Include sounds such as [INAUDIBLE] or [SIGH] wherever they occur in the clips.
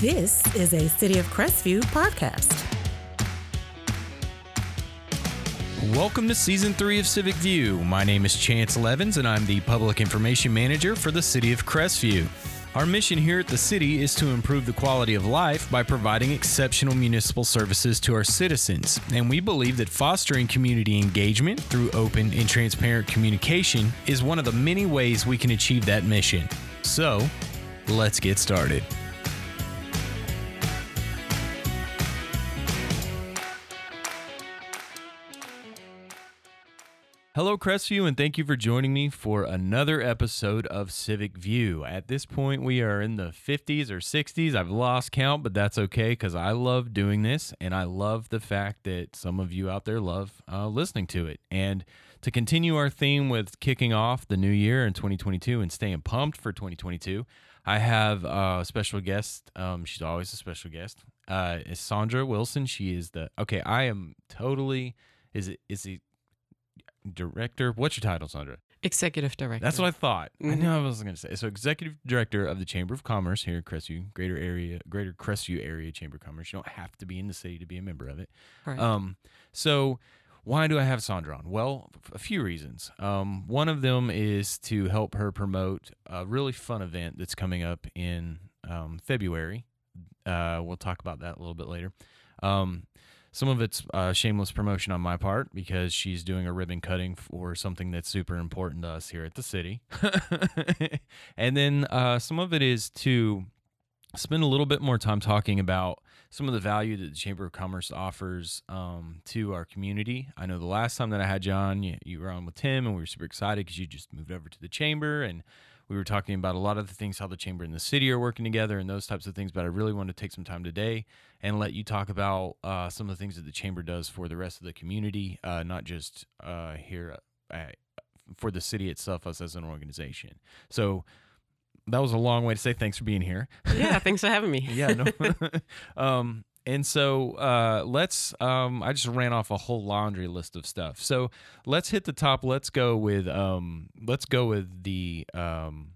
This is a City of Crestview podcast. Welcome to season three of Civic View. My name is Chance Levins, and I'm the public information manager for the city of Crestview. Our mission here at the city is to improve the quality of life by providing exceptional municipal services to our citizens. And we believe that fostering community engagement through open and transparent communication is one of the many ways we can achieve that mission. So, let's get started. Hello, Crestview, and thank you for joining me for another episode of Civic View. At this point, we are in the 50s or 60s. I've lost count, but that's okay because I love doing this, and I love the fact that some of you out there love uh, listening to it. And to continue our theme with kicking off the new year in 2022 and staying pumped for 2022, I have a special guest. Um, she's always a special guest. Uh, is Sandra Wilson. She is the okay. I am totally. Is it? Is it? Director. What's your title, Sandra? Executive director. That's what I thought. I Mhm. knew I was going to say. So, executive director of the Chamber of Commerce here in Crestview, Greater Area, Greater Crestview Area Chamber of Commerce. You don't have to be in the city to be a member of it. Correct. Um, so why do I have Sandra on? Well, a few reasons. Um, one of them is to help her promote a really fun event that's coming up in um, February. Uh, we'll talk about that a little bit later. Um, some of it's uh, shameless promotion on my part because she's doing a ribbon cutting for something that's super important to us here at the city. [LAUGHS] and then uh, some of it is to spend a little bit more time talking about some of the value that the Chamber of Commerce offers um, to our community. I know the last time that I had you on, you, you were on with Tim, and we were super excited because you just moved over to the Chamber, and we were talking about a lot of the things how the Chamber and the city are working together and those types of things. But I really want to take some time today and let you talk about uh, some of the things that the Chamber does for the rest of the community, uh, not just uh, here at, for the city itself, us as an organization. So that was a long way to say thanks for being here. yeah, [LAUGHS] thanks for having me. yeah, no. [LAUGHS] [LAUGHS] um, and so uh, let's. Um, I just ran off a whole laundry list of stuff. So let's hit the top. Let's go with. Um, let's go with the. Um,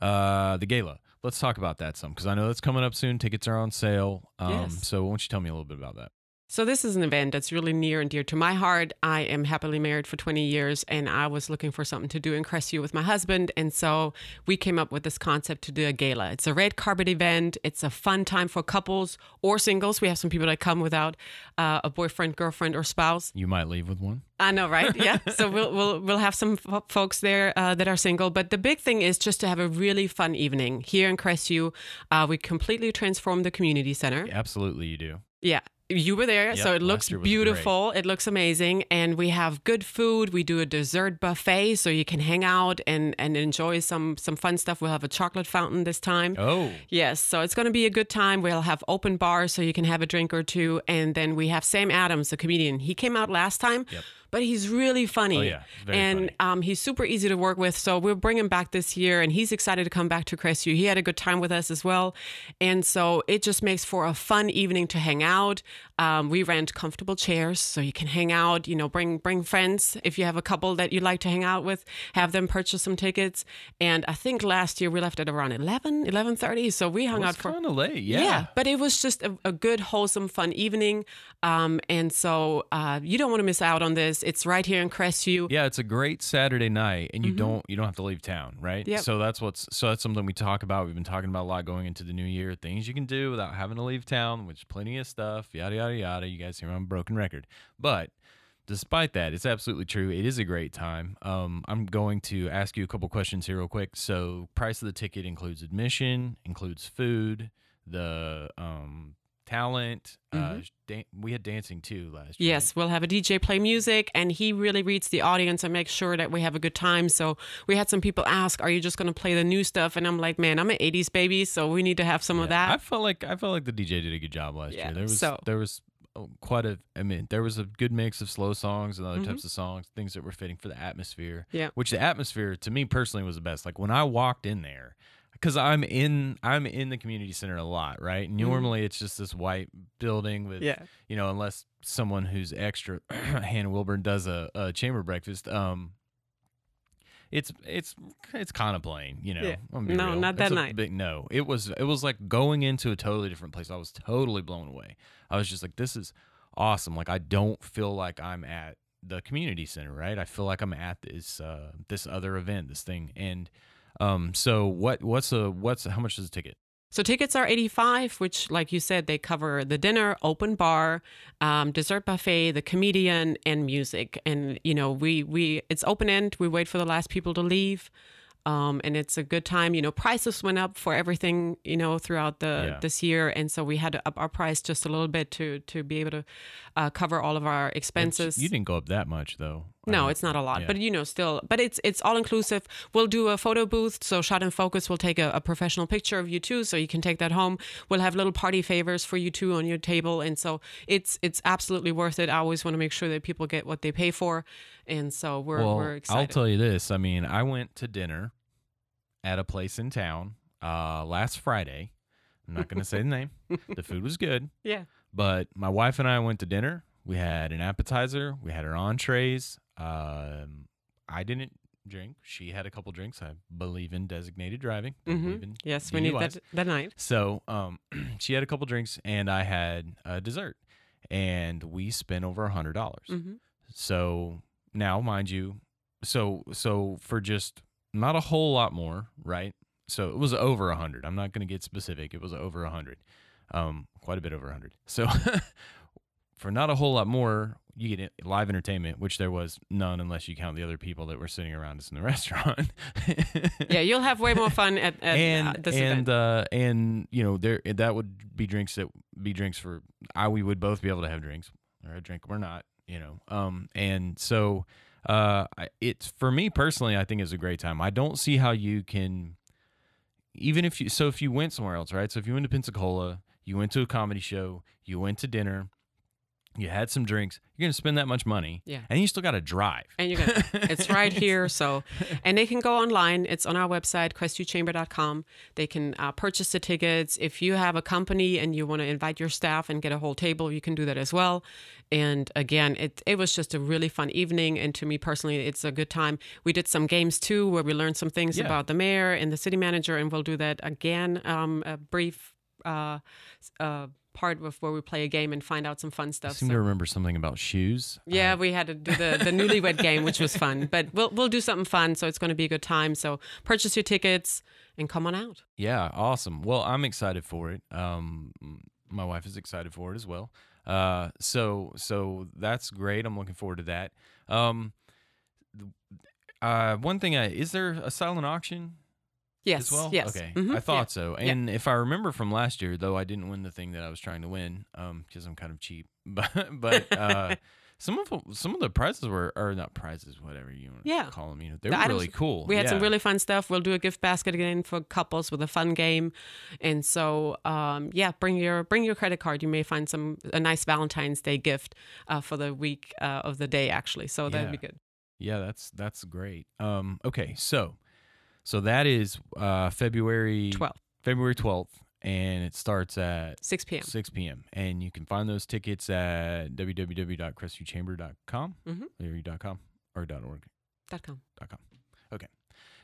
uh, the gala. Let's talk about that some because I know that's coming up soon. Tickets are on sale. Um, Yes. So why don't you tell me a little bit about that? So this is an event that's really near and dear to my heart. I am happily married for 20 years and I was looking for something to do in Crestview with my husband. And so we came up with this concept to do a gala. It's a red carpet event. It's a fun time for couples or singles. We have some people that come without uh, a boyfriend, girlfriend, or spouse. You might leave with one. I know, right? [LAUGHS] Yeah. so we'll we'll we'll have some fo- folks there uh, that are single, but the big thing is just to have a really fun evening here in Crestview. Uh, we completely transform the community center. Absolutely, you do. Yeah. You were there, so it looks last year was beautiful. It looks amazing, and we have good food. We do a dessert buffet, so you can hang out and and enjoy some some fun stuff. We'll have a chocolate fountain this time. Oh, Yes, so it's going to be a good time. We'll have open bars so you can have a drink or two. And then we have Sam Adams, the comedian. He came out last time, Yep. But he's really funny. Oh, yeah, very and funny. Um, he's super easy to work with. So we'll bring him back this year, and he's excited to come back to Crestview. He had a good time with us as well. And so it just makes for a fun evening to hang out. Um, we rent comfortable chairs so you can hang out, you know, bring bring friends. If you have a couple that you'd like to hang out with, have them purchase some tickets. And I think last year we left at around 11, 11.30. So we hung out for kind of late. Yeah. but it was just a, a good, wholesome, fun evening. Um, and so uh, you don't want to miss out on this. It's right here in Crestview. Yeah, it's a great Saturday night, and you don't you don't have to leave town, right? Mm-hmm. Yep. So that's what's so that's something we talk about. We've been talking about a lot going into the new year. Things you can do without having to leave town, which plenty of stuff. Yada yada yada. You guys hear I'm a broken record, but despite that, it's absolutely true. It is a great time. Um, I'm going to ask you a couple questions here real quick. So, price of the ticket includes admission, includes food, the um talent. Uh, dan- we had dancing too last year. Yes, we'll have a DJ play music, and he really reads the audience and makes sure that we have a good time. So we had some people ask, "Are you just going to play the new stuff?" And I'm like, "Man, I'm an '80s baby, so we need to have some of Yeah, I that." felt like I felt like the DJ did a good job last Yeah, year. There was so- there was oh, quite a I mean there was a good mix of slow songs and other Mhm. types of songs, things that were fitting for the atmosphere. Yeah. Which the atmosphere to me personally was the best. Like when I walked in there because I'm in I'm in the community center a lot, right? Mhm. normally it's just this white building with Yeah. you know, unless someone who's extra [CLEARS THROAT] Hannah Wilburn does a, a chamber breakfast. Um it's it's it's kind of plain, you know. Yeah. I'm gonna be No, real. not that night. Big no. It was it was like going into a totally different place. I was totally blown away. I was just like, this is awesome. Like I don't feel like I'm at the community center, right? I feel like I'm at this uh this other event, this thing. And um so what what's a what's how much is a ticket? So tickets are 85, which, like you said, they cover the dinner, open bar, um, dessert buffet, the comedian, and music. And you know, we we it's open end. We wait for the last people to leave, um, and it's a good time. You know, prices went up for everything. You know, throughout the Yeah. this year, and so we had to up our price just a little bit to to be able to uh, cover all of our expenses. You didn't go up that much though. No, it's not a lot, yeah. but you know, still, but it's it's all inclusive. We'll do a photo booth, so Shot and Focus will take a, a professional picture of you too, so you can take that home. We'll have little party favors for you too on your table, and so it's it's absolutely worth it. I always want to make sure that people get what they pay for, and so we're well, we're excited. I'll tell you this. I mean, I went to dinner at a place in town uh, last Friday. I'm not going to say the name. [LAUGHS] The food was good, yeah, but my wife and I went to dinner. We had an appetizer. We had our entrees. Um, I didn't drink. She had a couple drinks. I believe in designated driving. Hmm believe in yes, we need that that night. So um, [CLEARS THROAT] she had a couple drinks, and I had a dessert, and we spent over a hundred dollars. hmm So now, mind you, so so for just not a whole lot more, right? So it was over a hundred. I'm not going to get specific. It was over a hundred, um, quite a bit over a hundred. So [LAUGHS] for not a whole lot more, you get live entertainment, which there was none unless you count the other people that were sitting around us in the [LAUGHS] restaurant. Yeah, you'll have way more fun at, at and uh, this and event. uh and you know there that would be drinks that be drinks for I we would both be able to have drinks or a drink or not you know um and so uh it's for me personally I think it's a great time I don't see how you can even if you so if you went somewhere else right so if you went to Pensacola you went to a comedy show you went to dinner you had some drinks you're gonna spend that much money Yeah. and you still got to drive And you're gonna, it's right [LAUGHS] here. So, and they can go online. It's on our website, crestview.chamber.com. They can uh, purchase the tickets. If you have a company and you want to invite your staff and get a whole table, you can do that as well. And again, it it was just a really fun evening. And to me personally, it's a good time. We did some games too, where we learned some things Yeah. about the mayor and the city manager, and we'll do that again. Um, a brief. Uh, uh, part of where we play a game and find out some fun I stuff. seem So- to remember something about shoes yeah, we had to do the, the newlywed game, which was fun. But we'll we'll do something fun, so it's going to be a good time. So purchase your tickets and come on out. Yeah, awesome. Well, I'm excited for it. Um, my wife is excited for it as well. Uh, so so that's great. I'm looking forward to that. Um, uh, one thing, I, is there a silent auction Yes. as well? Yes. Okay, Mhm. I thought Yeah. so. Yeah. And if I remember from last year, though, I didn't win the thing that I was trying to win, um, because I'm kind of cheap. [LAUGHS] But but [LAUGHS] uh, some of some of the prizes were or not prizes, whatever you want Yeah. to call them. You know, they The were really items- cool. We had some really fun stuff. We'll do a gift basket again for couples with a fun game, and so um, yeah, bring your bring your credit card. You may find some a nice Valentine's Day gift uh, for the week uh, of the day actually. So that'd be good. Yeah, that's that's great. Um, okay, so so that is uh, February 12, February twelfth, and it starts at 6 p.m. six p.m. And you can find those tickets at www.crestviewchamber.com Mhm. or dot .com or dot .org Dot com. dot .com. Okay,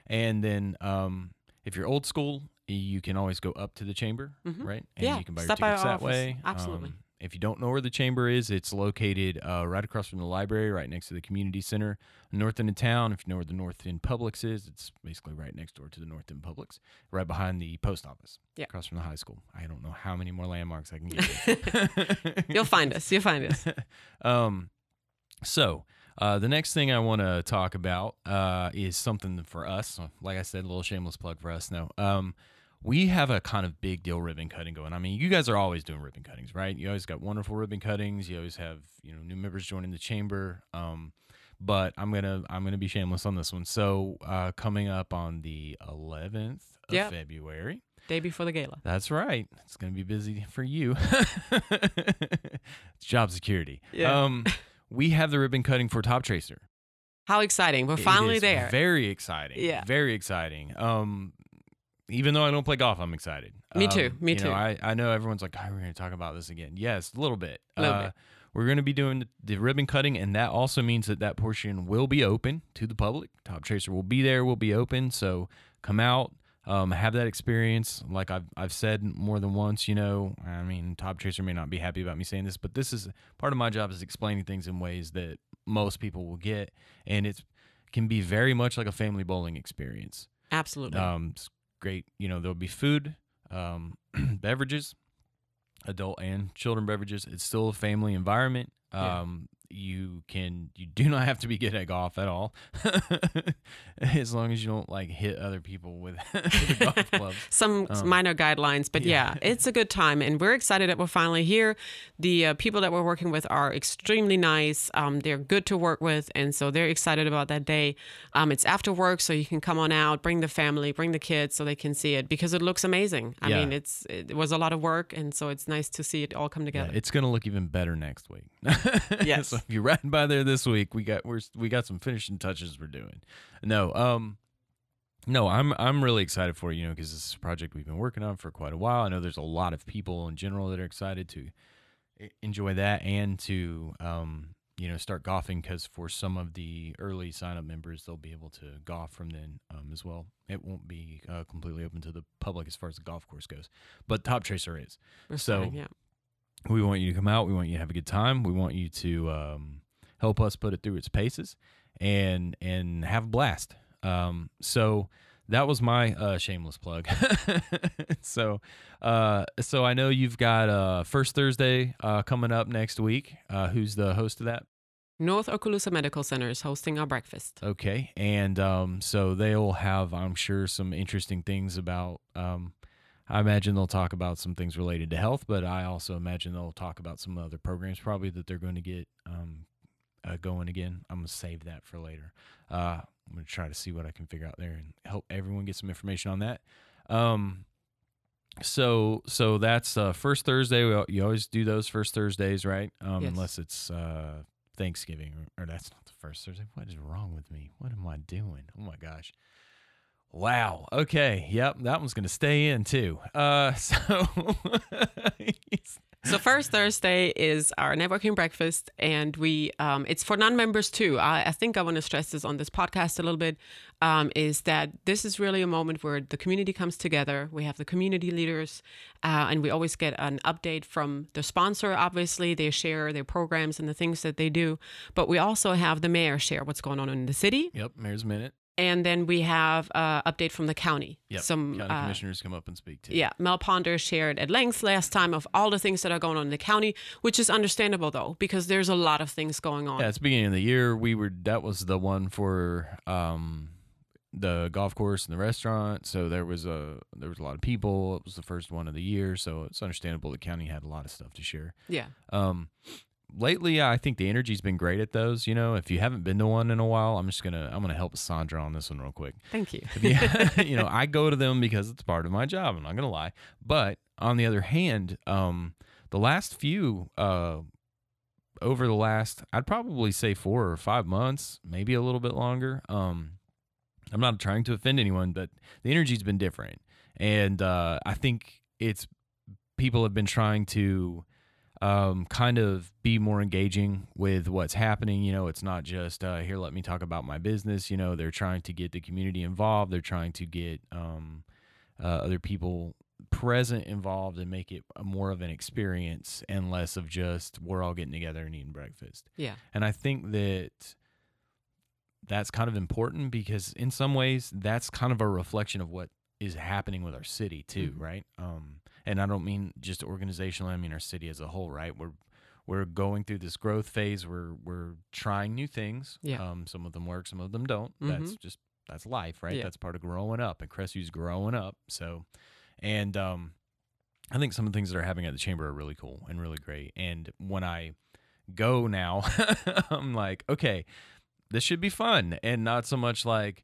and then um, if you're old school, you can always go up to the chamber, Mhm. right? And Yeah, you can buy your stop tickets that office. way. Absolutely. Um, if you don't know where the chamber is, it's located uh, right across from the library, right next to the community center, north end of town. If you know where the North End Publix is, it's basically right next door to the North End Publix, right behind the post office, Yeah. across from the high school. I don't know how many more landmarks I can give you. [LAUGHS] You'll find us. You'll find us. [LAUGHS] um, so uh, the next thing I want to talk about uh, is something for us. Like I said, a little shameless plug for us. No, um, we have a kind of big deal ribbon cutting going. I mean, you guys are always doing ribbon cuttings, right? You always got wonderful ribbon cuttings. You always have you know new members joining the chamber. Um, but I'm gonna I'm gonna be shameless on this one. So uh, coming up on the 11th of Yep. February. Day before the gala. That's right. It's going to be busy for you. it's [LAUGHS] job security. Yeah. Um, [LAUGHS] we have the ribbon cutting for Top Tracer. How exciting! We're finally there. Very exciting. Yeah. Very exciting. Um, even though I don't play golf, I'm excited. Me Um, too. Me you know, too. I, I know everyone's like, oh, we're going to talk about this again. Yes, a little bit. Little Uh, bit. we're going to be doing the ribbon cutting, and that also means that that portion will be open to the public. Top Tracer will be there, will be open. So come out, um, have that experience. Like I've I've said more than once, you know, I mean, Top Tracer may not be happy about me saying this, but this is part of my job is explaining things in ways that most people will get, and it's can be very much like a family bowling experience. Absolutely. Um, great. You know, there'll be food, um, [CLEARS THROAT] beverages, adult and children beverages. It's still a family environment. Um, you can you do not have to be good at golf at all, [LAUGHS] as long as you don't like hit other people with, [LAUGHS] golf [LAUGHS] clubs Some Um, minor guidelines, but yeah. yeah. it's a good time, and we're excited that we're finally here. The uh, people that we're working with are extremely nice. Um, they're good to work with, and so they're excited about that day. Um, it's after work, so you can come on out, bring the family, bring the kids, so they can see it because it looks amazing. I Yeah. mean, it's it was a lot of work, and so it's nice to see it all come Yeah, together. it's gonna look even better next week. Yes. so [LAUGHS] if you're riding by there this week, we got we're we got some finishing touches we're doing. No, um, no, I'm I'm really excited for it, you know because this is a project we've been working on for quite a while. I know there's a lot of people in general that are excited to enjoy that and to um you know start golfing because for some of the early sign up members they'll be able to golf from then um, as well. It won't be uh, completely open to the public as far as the golf course goes, but Top Tracer is We're so- starting, yeah. We want you to come out. We want you to have a good time. We want you to um, help us put it through its paces and and have a blast. Um, so that was my uh, shameless plug. [LAUGHS] so uh, so I know you've got uh, first Thursday uh, coming up next week. Uh, who's the host of that? North Okaloosa Medical Center is hosting our breakfast. Okay, and um, so they'll have, I'm sure, some interesting things about. Um, I imagine they'll talk about some things related to health, but I also imagine they'll talk about some other programs probably that they're going to get um, uh, going again. I'm gonna save that for later. Uh, I'm gonna try to see what I can figure out there and help everyone get some information on that. Um, so so that's uh, first Thursday. We, you always do those first Thursdays, right? Um, Yes. Unless it's uh, Thanksgiving or, or that's not the first Thursday. What is wrong with me? What am I doing? Oh my gosh. Wow. Okay. Yep. That one's gonna stay in too. Uh. [LAUGHS] So. [LAUGHS] So first Thursday is our networking breakfast, and we um, it's for non-members too. I, I think I want to stress this on this podcast a little bit. Um, is that this is really a moment where the community comes together. We have the community leaders, uh, and we always get an update from the sponsor. Obviously, they share their programs and the things that they do, but we also have the mayor share what's going on in the city, yep. Mayor's minute. And then we have uh, update from the county. Yep. Some County uh, commissioners come up and speak too. yeah, Mel Ponder shared at length last time of all the things that are going on in the county, which is understandable though, because there's a lot of things going on. Yeah, it's beginning of the year. We were that was the one for um the golf course and the restaurant. So there was a there was a lot of people. It was the first one of the year, so it's understandable the county had a lot of stuff to share. Yeah. Um lately I think the energy's been great at those, you know. If you haven't been to one in a while, I'm just going to I'm to help Sandra on this one real quick. Thank you. You, [LAUGHS] [LAUGHS] you know, I go to them because it's part of my job. I'm not gonna lie. But on the other hand, um, the last few, uh, over the last, I'd probably say four or five months, maybe a little bit longer. Um, I'm not trying to offend anyone, but the energy's been different, and uh, I think it's people have been trying to um, kind of be more engaging with what's happening. You know, it's not just uh, here. Let me talk about my business. You know, they're trying to get the community involved. They're trying to get um, uh, other people present involved and make it more of an experience and less of just we're all getting together and eating breakfast. Yeah. And I think that that's kind of important because in some ways that's kind of a reflection of what is happening with our city too, Mhm. right? Um, and I don't mean just organizationally. I mean our city as a whole, right? We're we're going through this growth phase. We're we're trying new things. Yeah. Um, some of them work, some of them don't. That's just that's life, right? Yeah. That's part of growing up. And Crestview's growing up. So, and um, I think some of the things that are happening at the chamber are really cool and really great. And when I go now, [LAUGHS] I'm like, okay, this should be fun, and not so much like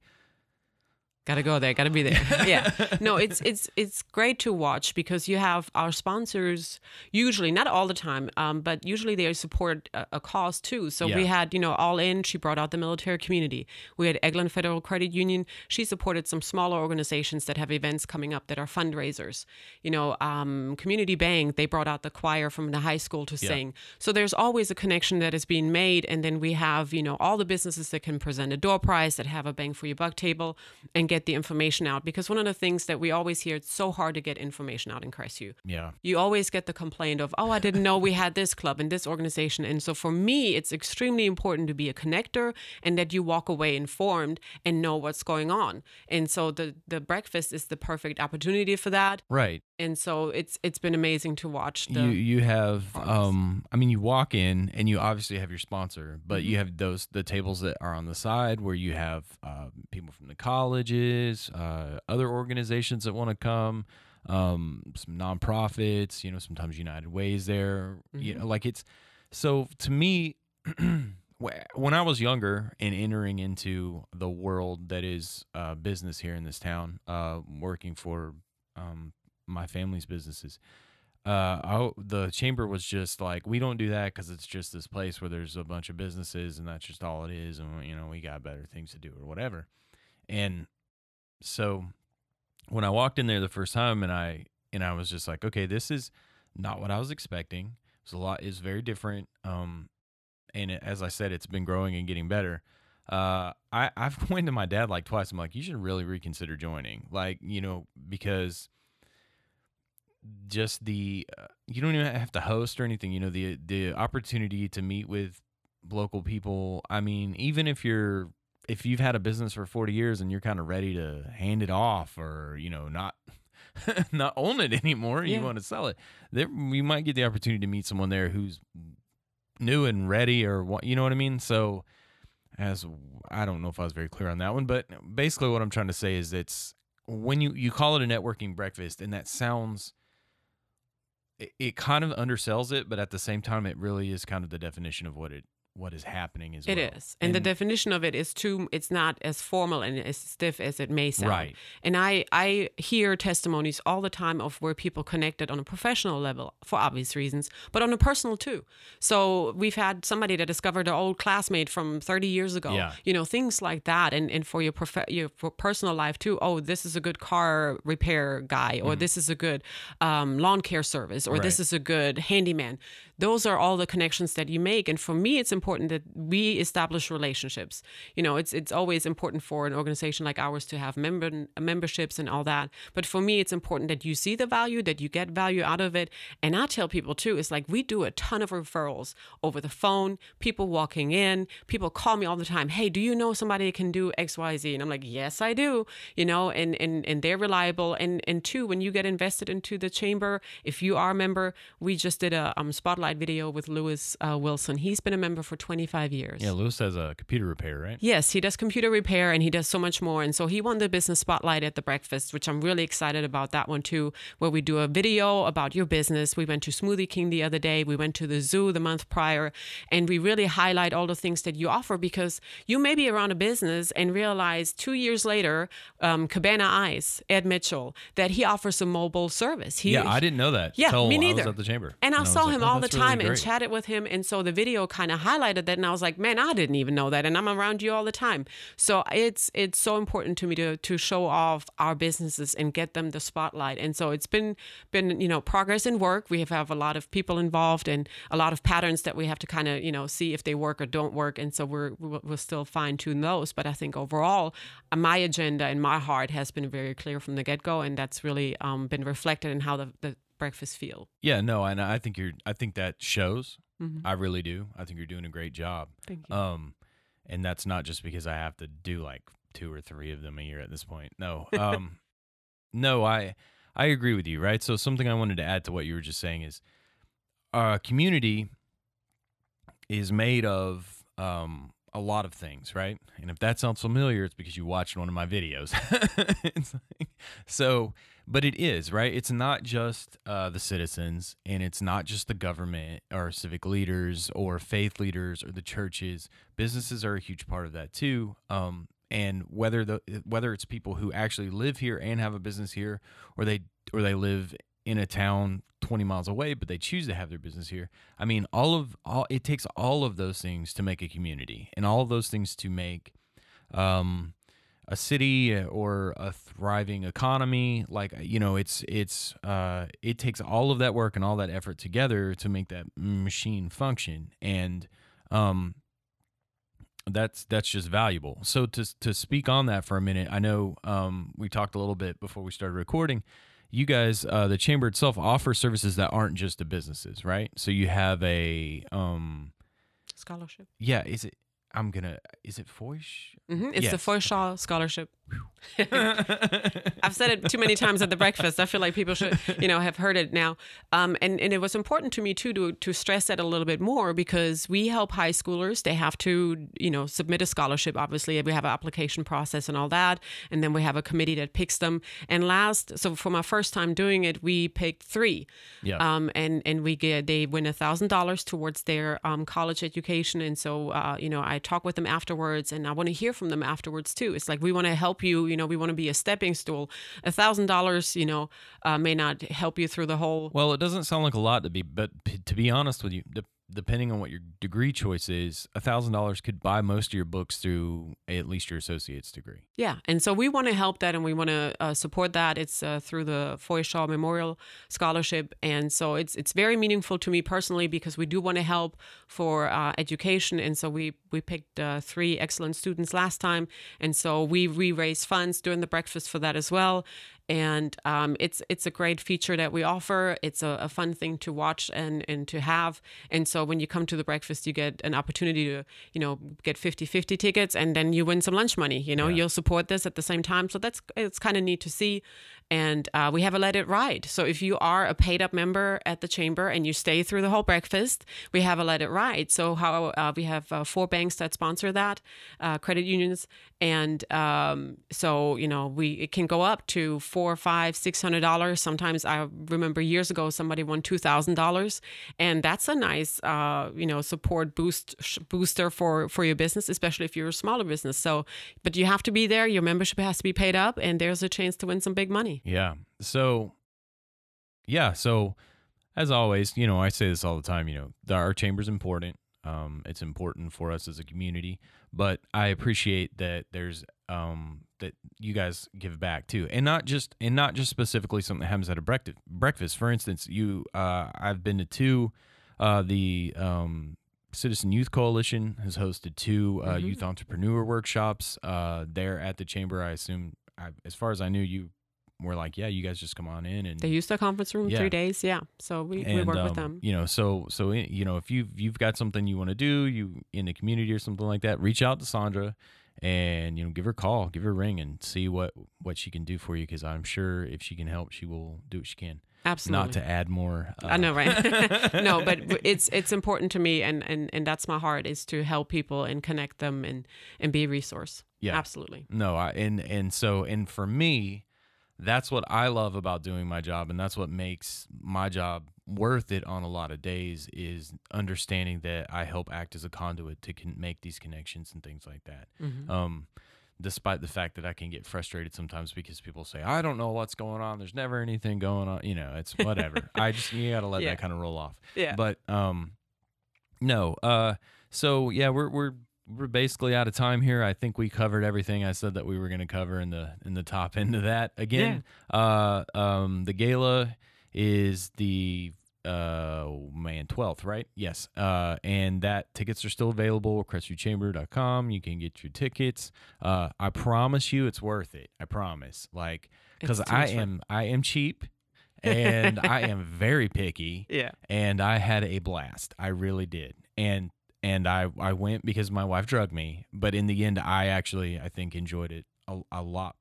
Gotta go there. Gotta be there. [LAUGHS] Yeah. No, it's it's it's great to watch because you have our sponsors usually not all the time, um, but usually they support a, a cause too. So we had you know All In. She brought out the military community. We had Eglin Federal Credit Union. She supported some smaller organizations that have events coming up that are fundraisers. You know, um, Community Bank. They brought out the choir from the high school to sing. So there's always a connection that is being made, and then we have you know all the businesses that can present a door prize that have a bang for your buck table and get the information out. Because one of the things that we always hear, it's so hard to get information out in Crestview Yeah. you always get the complaint of, oh, I didn't know we had this club and this organization. And so for me, it's extremely important to be a connector and that you walk away informed and know what's going on. And so the the breakfast is the perfect opportunity for that. Right. And so it's it's been amazing to watch the you you have um I mean you walk in and you obviously have your sponsor, but Mm-hmm. you have those the tables that are on the side where you have uh, people from the colleges, uh, other organizations that want to come, um, some nonprofits. You know, sometimes United Way's there. You Mm-hmm. know, like it's so to me. [CLEARS THROAT] When I was younger and entering into the world that is uh, business here in this town, uh, working for um, my family's businesses, uh, I, the chamber was just like, we don't do that because it's just this place where there's a bunch of businesses and that's just all it is, and you know we got better things to do or whatever. And so when I walked in there the first time, and I and I was just like, okay, this is not what I was expecting. It's a lot. It's very different. Um, and it, as I said, it's been growing and getting better. Uh, I I've [LAUGHS] went to my dad like twice. I'm like, you should really reconsider joining. Like, you know, because just the uh, you don't even have to host or anything. You know, the the opportunity to meet with local people. I mean, even if you're if you've had a business for 40 years and you're kind of ready to hand it off or you know not [LAUGHS] not own it anymore Yeah. you want to sell it there you might get the opportunity to meet someone there who's new and ready or what you know what i mean so as i don't know if i was very clear on that one but basically what i'm trying to say is it's when you you call it a networking breakfast and that sounds it, kind of undersells it but at the same time it really is kind of the definition of what it what is happening as It well is, and, the definition of it is too. It's not as formal and as stiff as it may sound. Right. And I I hear testimonies all the time of where people connected on a professional level for obvious reasons, but on a personal too. So we've had somebody that discovered an old classmate from 30 years ago. Yeah. You know things like that, and and for your prof- your for personal life too. Oh, this is a good car repair guy, or this is a good um, lawn care service, or this Mm-hmm. Is a good handyman. Those are all the connections that you make, and for me, it's important that we establish relationships. You know, it's it's always important for an organization like ours to have member memberships and all that. But for me, it's important that you see the value, that you get value out of it. And I tell people too, it's like we do a ton of referrals over the phone. People walking in, people call me all the time. Hey, do you know somebody can do X, Y, Z? And I'm like, yes, I do. You know, and and and they're reliable. And and two, when you get invested into the chamber, if you are a member, we just did a um, spotlight video with Lewis uh, Wilson. He's been a member for 25 years. yeah lewis has a computer repair right Yes, he does computer repair and he does so much more. And so he won the business spotlight at the breakfast, which I'm really excited about that one too, where we do a video about your business. We went to Smoothie King the other day. We went to the zoo the month prior, and we really highlight all the things that you offer because you may be around a business and realize two years later, um, Cabana Ice, Ed Mitchell, that he offers a mobile service. He, yeah i didn't know that Yeah, me i neither. at the chamber And I was saw like, him oh, all the time and great. chatted with him. And so the video kind of highlighted that. And I was like, man, I didn't even know that. And I'm around you all the time. So it's it's so important to me to to show off our businesses and get them the spotlight. And so it's been been, you know, progress in work. We have, have a lot of people involved and a lot of patterns that we have to kind of, you know, see if they work or don't work. And so we're we'll we'll still fine tune those. But I think overall, my agenda and my heart has been very clear from the get go. And that's really um, been reflected in how the, the breakfast feel. Yeah, no, and I think you're. I think that shows. I really do. I think you're doing a great job. Thank you. Um, and that's not just because I have to do like two or three of them a year at this point. No, um, [LAUGHS] no, I I agree with you. Right. So something I wanted to add to what you were just saying is, uh, community is made of um a lot of things, right? And if that sounds familiar, it's because you watched one of my videos. [LAUGHS] Like- so, but it is right. It's not just uh, the citizens, and it's not just the government or civic leaders or faith leaders or the churches. Businesses are a huge part of that too. Um, and whether the whether it's people who actually live here and have a business here, or they or they live in a town 20 miles away, but they choose to have their business here. I mean, all of all it takes all of those things to make a community, and all of those things to make um, a city or a thriving economy. Like you know, it's it's uh, it takes all of that work and all that effort together to make that machine function, and um, that's that's just valuable. So to to speak on that for a minute, I know um, we talked a little bit before we started recording. You guys, uh, the chamber itself offers services that aren't just to businesses, right? So you have a um, Scholarship. yeah, is it? I'm gonna. Is it Foish? hmm It's the Yes. Foyshaw Scholarship. I've said it too many times at the breakfast. I feel like people should, you know, have heard it now. Um, and, and it was important to me too to to stress that a little bit more because we help high schoolers. They have to, you know, submit a scholarship. Obviously, we have an application process and all that, and then we have a committee that picks them. And last, so for my first time doing it, we picked three. Yeah. Um, and and we get they win a thousand dollars towards their um, college education. And so, uh, you know, I talk with them afterwards, and I want to hear from them afterwards too. It's like we want to help you. You know, we want to be a stepping stool. A thousand dollars, you know, uh, may not help you through the whole. Well, it doesn't sound like a lot to be, but to be honest with you, de- depending on what your degree choice is, a thousand dollars could buy most of your books through at least your associate's degree. Yeah, and so we want to help that, and we want to uh, support that. It's uh, through the Foy Shaw Memorial Scholarship, and so it's it's very meaningful to me personally because we do want to help for uh, education, and so we we picked uh, three excellent students last time, and so we we raised funds during the breakfast for that as well. And um, it's it's a great feature that we offer. It's a, a fun thing to watch and, and to have. And so when you come to the breakfast, you get an opportunity to you know get 50-50 tickets, and then you win some lunch money. You know, Yeah. you'll support this at the same time. So that's it's kind of neat to see. And uh, we have a Let It Ride. So if you are a paid up member at the chamber and you stay through the whole breakfast, we have a Let It Ride. So how uh, we have uh, four banks that sponsor that, uh, credit unions, and um, so you know we it can go up to four, five, six hundred dollars. Sometimes I remember years ago somebody won two thousand dollars, and that's a nice uh, you know support boost booster for for your business, especially if you're a smaller business. So, but you have to be there. Your membership has to be paid up, and there's a chance to win some big money. Yeah. So, yeah. So, as always, you know, I say this all the time. You know, the, our chamber's important. Um, it's important for us as a community, but I appreciate that there's um that you guys give back too, and not just and not just specifically something that happens at a breakfast. Breakfast, for instance, you uh, I've been to two. Uh, the um, Citizen Youth Coalition has hosted two uh, Mhm. youth entrepreneur workshops. Uh, there at the chamber, I assume, I, as far as I knew, you were like, yeah, you guys just come on in and They use the conference room Yeah. three days. Yeah, so we, we and, work with um, them. You know, so so eh, you know, if you have you've got something you want to do, you in the community or something like that, reach out to Sandra, and you know, give her a call, give her a ring, and see what what she can do for you. Because I'm sure if she can help, she will do what she can. Absolutely. Not to add more. Uh, I know, right? [LAUGHS] no, but [LAUGHS] it's it's important to me, and, and and that's my heart is to help people and connect them and and be a resource. Yeah. absolutely. No, I and and so and for me, that's what I love about doing my job, and that's what makes my job worth it on a lot of days is understanding that I help act as a conduit to con- make these connections and things like that. Mhm. Um, despite the fact that I can get frustrated sometimes because people say I don't know what's going on. There's never anything going on. You know, it's [LAUGHS] whatever. I just you gotta let Yeah. that kind of roll off. Yeah. But um, no. Uh, so yeah, we're we're we're basically out of time here. I think we covered everything I said that we were going to cover in the in the top [LAUGHS] end of that. Again, uh, um, the gala is the uh oh, man 12th right yes uh and that tickets are still available at crestviewchamber.com you can get your tickets uh i promise you it's worth it i promise like because i am i am cheap [LAUGHS] and i am very picky Yeah. and I had a blast. I really did. And and I I went because my wife drugged me, but in the end I actually I think enjoyed it a, a lot.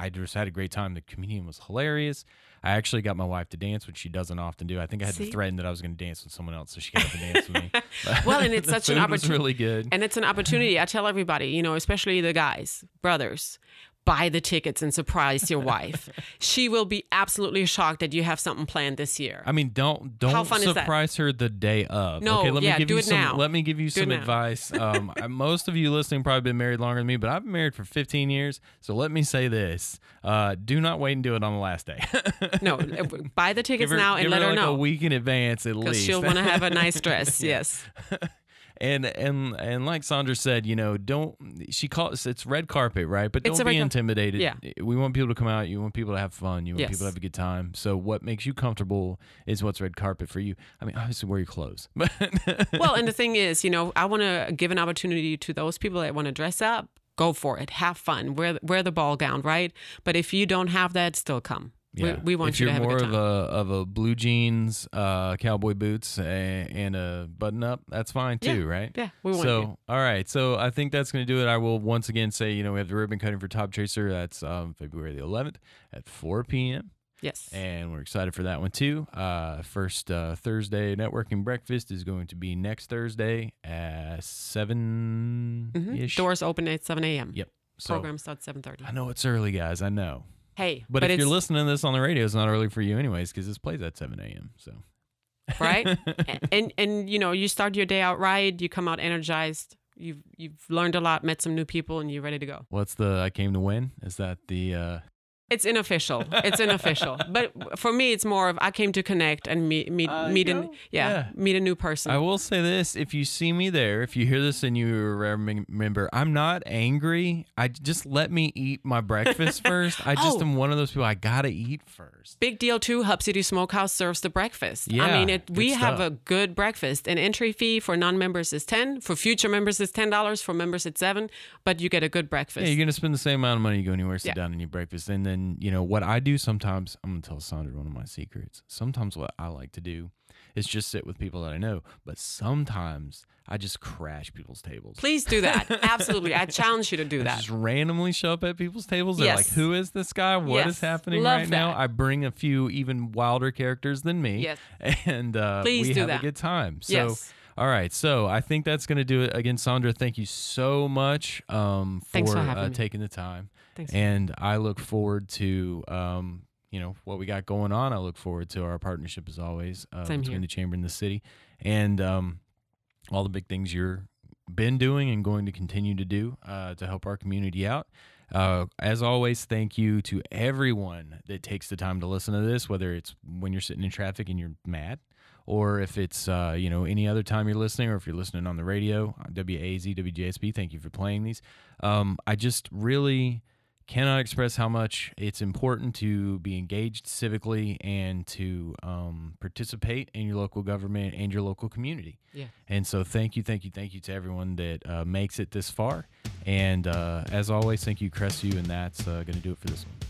I just had a great time. The comedian was hilarious. I actually got my wife to dance, which she doesn't often do. I think I had See? to threaten that I was going to dance with someone else, so she got up and danced with me. [LAUGHS] Well, and it's [LAUGHS] such an was really good. And it's an opportunity. I tell everybody, you know, especially the guys, brothers, buy the tickets and surprise your wife. [LAUGHS] she will be absolutely shocked that you have something planned this year. I mean, don't don't How fun is that? surprise her the day of. No, okay, let yeah, me give do you it some. now. Let me give you Do some advice. [LAUGHS] Um, most of you listening probably been married longer than me, but I've been married for 15 years. So let me say this: uh, do not wait and do it on the last day. [LAUGHS] no, buy the tickets her, now and let her her like a week in advance at because least. she'll want to have a nice dress. Yes. And and and like Sandra said, you know, don't she calls it's red carpet, right? But It's don't be car- intimidated. Yeah. We want people to come out. You want people to have fun. You want Yes. people to have a good time. So what makes you comfortable is what's red carpet for you. I mean, obviously wear your clothes, [LAUGHS] but well, and the thing is, you know, I want to give an opportunity to those people that want to dress up. Go for it. Have fun. Wear wear the ball gown, right? But if you don't have that, still come. Yeah. We, we want if you to have more a good time. of a of a blue jeans, uh, cowboy boots, and, and a button up, that's fine Yeah. too, right? yeah, we want so, you. all right. So, I think that's going to do it. I will once again say, you know, we have the ribbon cutting for Top Tracer. That's um, February the 11th at 4 p.m. Yes. and we're excited for that one too. Uh, first uh, Thursday networking breakfast is going to be next Thursday at seven Mhm. Doors open at 7 a.m. Yep. So Program starts 7:30. I know it's early, guys. I know, Hey, but, if you're listening to this on the radio, it's not early for you, anyways, because this plays at seven a.m. So right, [LAUGHS] and and you know you start your day out right. You come out energized. You've you've learned a lot, met some new people, and you're ready to go. What's the I came to win? Is that the uh, It's unofficial. It's unofficial. [LAUGHS] but for me, it's more of I came to connect and meet meet Uh, meet you an yeah, yeah. meet a new person. I will say this: if you see me there, if you hear this and you rem- remember, I'm not angry. I just let me eat my breakfast [LAUGHS] first. I just Oh. am one of those people. I gotta eat first. Big deal too. Hub City Smokehouse serves the breakfast. Yeah, I mean, it, good we have a good breakfast. An entry fee for non-members is ten. For future members, is ten dollars. For members, it's seven. But you get a good breakfast. Yeah, you're gonna spend the same amount of money you go anywhere, sit Yeah. down and eat breakfast, and then you know what I do sometimes. I'm gonna tell Sandra one of my secrets. Sometimes what I like to do is just sit with people that I know, but sometimes I just crash people's tables. Please do that. [LAUGHS] Absolutely, I challenge you to do I that. just randomly show up at people's tables. They're like, "Who is this guy? What is Yes. happening Love right now?" that. I bring a few even wilder characters than me, Yes. and uh, Please we do have that. a good time. So. Yes. All right, so I think that's going to do it. Again, Sandra, thank you so much um, for, for uh, taking the time. Thanks. And I look forward to um, you know what we got going on. I look forward to our partnership as always uh, between here. the chamber and the city, and um, all the big things you're been doing and going to continue to do uh, to help our community out. Uh, as always, thank you to everyone that takes the time to listen to this, whether it's when you're sitting in traffic and you're mad, or if it's uh, you know any other time you're listening, or if you're listening on the radio, WAAZ, WJSB. Thank you for playing these. Um, I just really cannot express how much it's important to be engaged civically and to um, participate in your local government and your local community. Yeah. And so, thank you, thank you, thank you to everyone that uh, makes it this far. And uh, as always, thank you, Crestview, and that's uh, going to do it for this one.